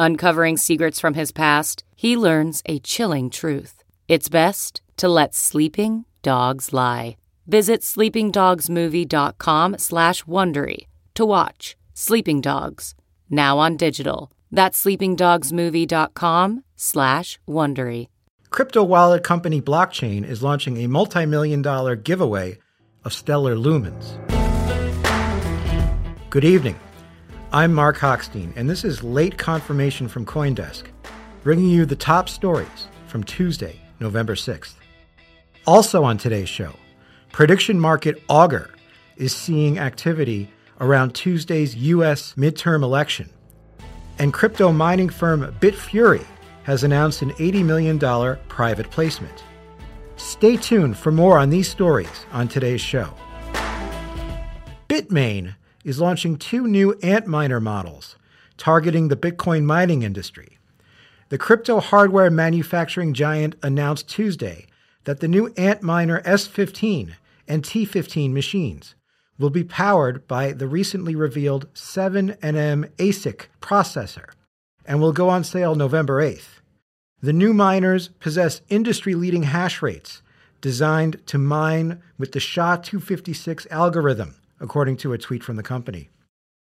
Uncovering secrets from his past, he learns a chilling truth. It's best to let sleeping dogs lie. Visit sleepingdogsmovie.com slash Wondery to watch Sleeping Dogs, now on digital. That's sleepingdogsmovie.com slash Wondery. Crypto wallet company Blockchain is launching a multi-million dollar giveaway of stellar lumens. Good evening. I'm Mark Hochstein, and this is late confirmation from Coindesk, bringing you the top stories from Tuesday, November 6th. Also on today's show, prediction market Augur is seeing activity around Tuesday's U.S. midterm election, and crypto mining firm Bitfury has announced an $80 million private placement. Stay tuned for more on these stories on today's show. Bitmain is launching two new Antminer models targeting the Bitcoin mining industry. The crypto hardware manufacturing giant announced Tuesday that the new Antminer S15 and T15 machines will be powered by the recently revealed 7nm ASIC processor and will go on sale November 8th. The new miners possess industry leading hash rates designed to mine with the SHA 256 algorithm according to a tweet from the company.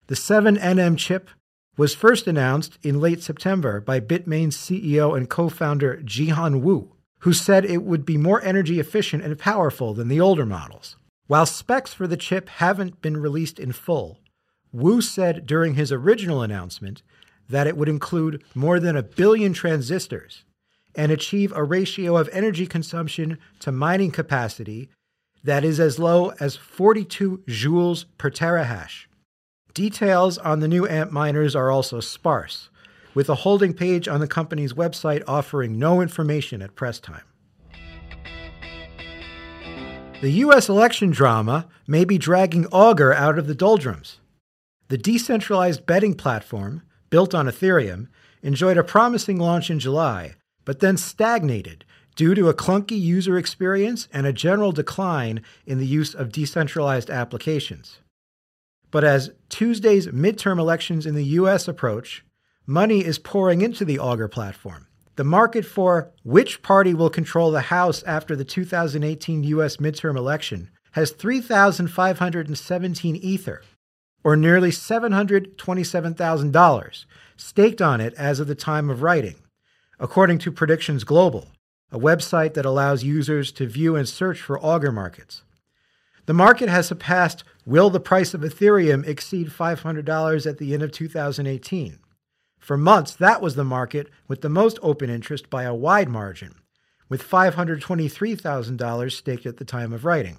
The 7NM chip was first announced in late September by Bitmain's CEO and co founder Jihan Wu, who said it would be more energy efficient and powerful than the older models. While specs for the chip haven't been released in full, Wu said during his original announcement that it would include more than a billion transistors and achieve a ratio of energy consumption to mining capacity that is as low as 42 joules per terahash. Details on the new Antminers are also sparse, with a holding page on the company's website offering no information at press time. The U.S. election drama may be dragging Augur out of the doldrums. The decentralized betting platform, built on Ethereum, enjoyed a promising launch in July, but then stagnated due to a clunky user experience and a general decline in the use of decentralized applications. But as Tuesday's midterm elections in the US approach, money is pouring into the Augur platform. The market for which party will control the House after the 2018 US midterm election has 3,517 Ether, or nearly $727,000, staked on it as of the time of writing, according to Predictions Global, a website that allows users to view and search for Augur markets. The market has surpassed will the price of Ethereum exceed $500 at the end of 2018? For months, that was the market with the most open interest by a wide margin, with $523,000 staked at the time of writing.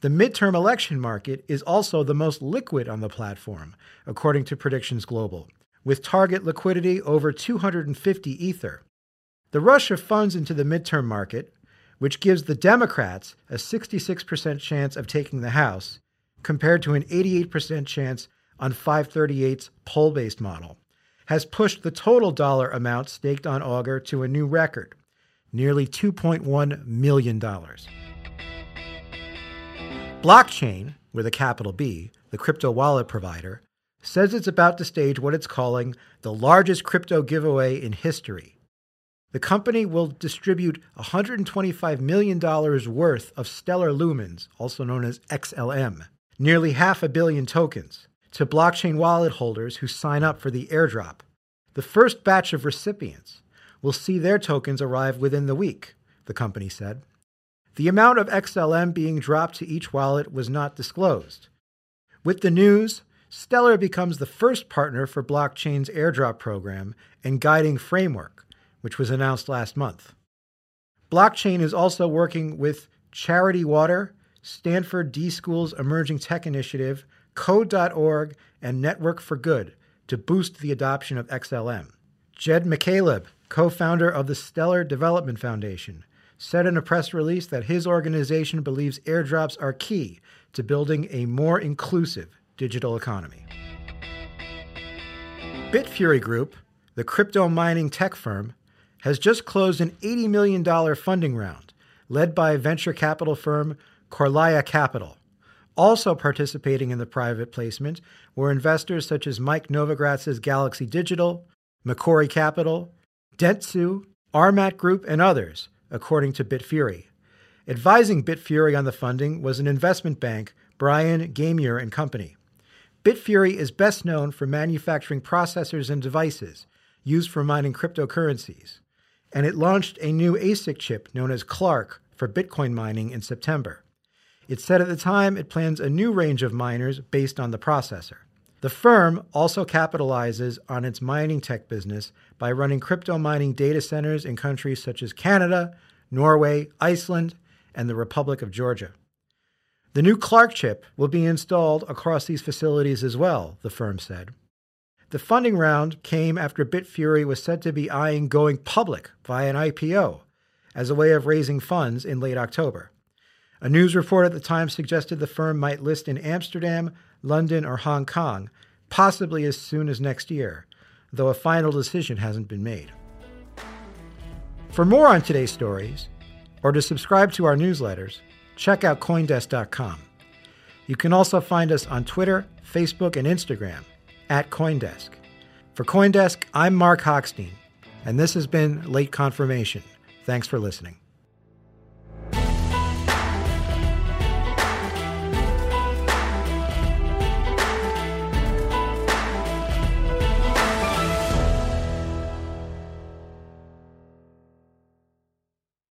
The midterm election market is also the most liquid on the platform, according to Predictions Global, with target liquidity over 250 Ether, the rush of funds into the midterm market, which gives the Democrats a 66% chance of taking the House, compared to an 88% chance on 538's poll based model, has pushed the total dollar amount staked on Augur to a new record, nearly $2.1 million. Blockchain, with a capital B, the crypto wallet provider, says it's about to stage what it's calling the largest crypto giveaway in history the company will distribute $125 million worth of stellar lumens, also known as XLM, nearly half a billion tokens, to blockchain wallet holders who sign up for the airdrop. The first batch of recipients will see their tokens arrive within the week, the company said. The amount of XLM being dropped to each wallet was not disclosed. With the news, Stellar becomes the first partner for blockchain's airdrop program and guiding framework, which was announced last month. Blockchain is also working with Charity Water, Stanford D School's Emerging Tech Initiative, Code.org, and Network for Good to boost the adoption of XLM. Jed McCaleb, co founder of the Stellar Development Foundation, said in a press release that his organization believes airdrops are key to building a more inclusive digital economy. Bitfury Group, the crypto mining tech firm, has just closed an $80 million funding round led by venture capital firm Korelya Capital. Also participating in the private placement were investors such as Mike Novogratz's Galaxy Digital, Macquarie Capital, Dentsu, Armat Group, and others, according to Bitfury. Advising Bitfury on the funding was an investment bank, Bryan Garnier and Company. Bitfury is best known for manufacturing processors and devices used for mining cryptocurrencies and it launched a new ASIC chip known as Clark for Bitcoin mining in September. It said at the time it plans a new range of miners based on the processor. The firm also capitalizes on its mining tech business by running crypto mining data centers in countries such as Canada, Norway, Iceland, and the Republic of Georgia. The new Clark chip will be installed across these facilities as well, the firm said. The funding round came after Bitfury was said to be eyeing going public via an IPO as a way of raising funds in late October. A news report at the time suggested the firm might list in Amsterdam, London, or Hong Kong, possibly as soon as next year, though a final decision hasn't been made. For more on today's stories, or to subscribe to our newsletters, check out Coindesk.com. You can also find us on Twitter, Facebook, and Instagram at Coindesk. For Coindesk, I'm Mark Hochstein, and this has been Late Confirmation. Thanks for listening.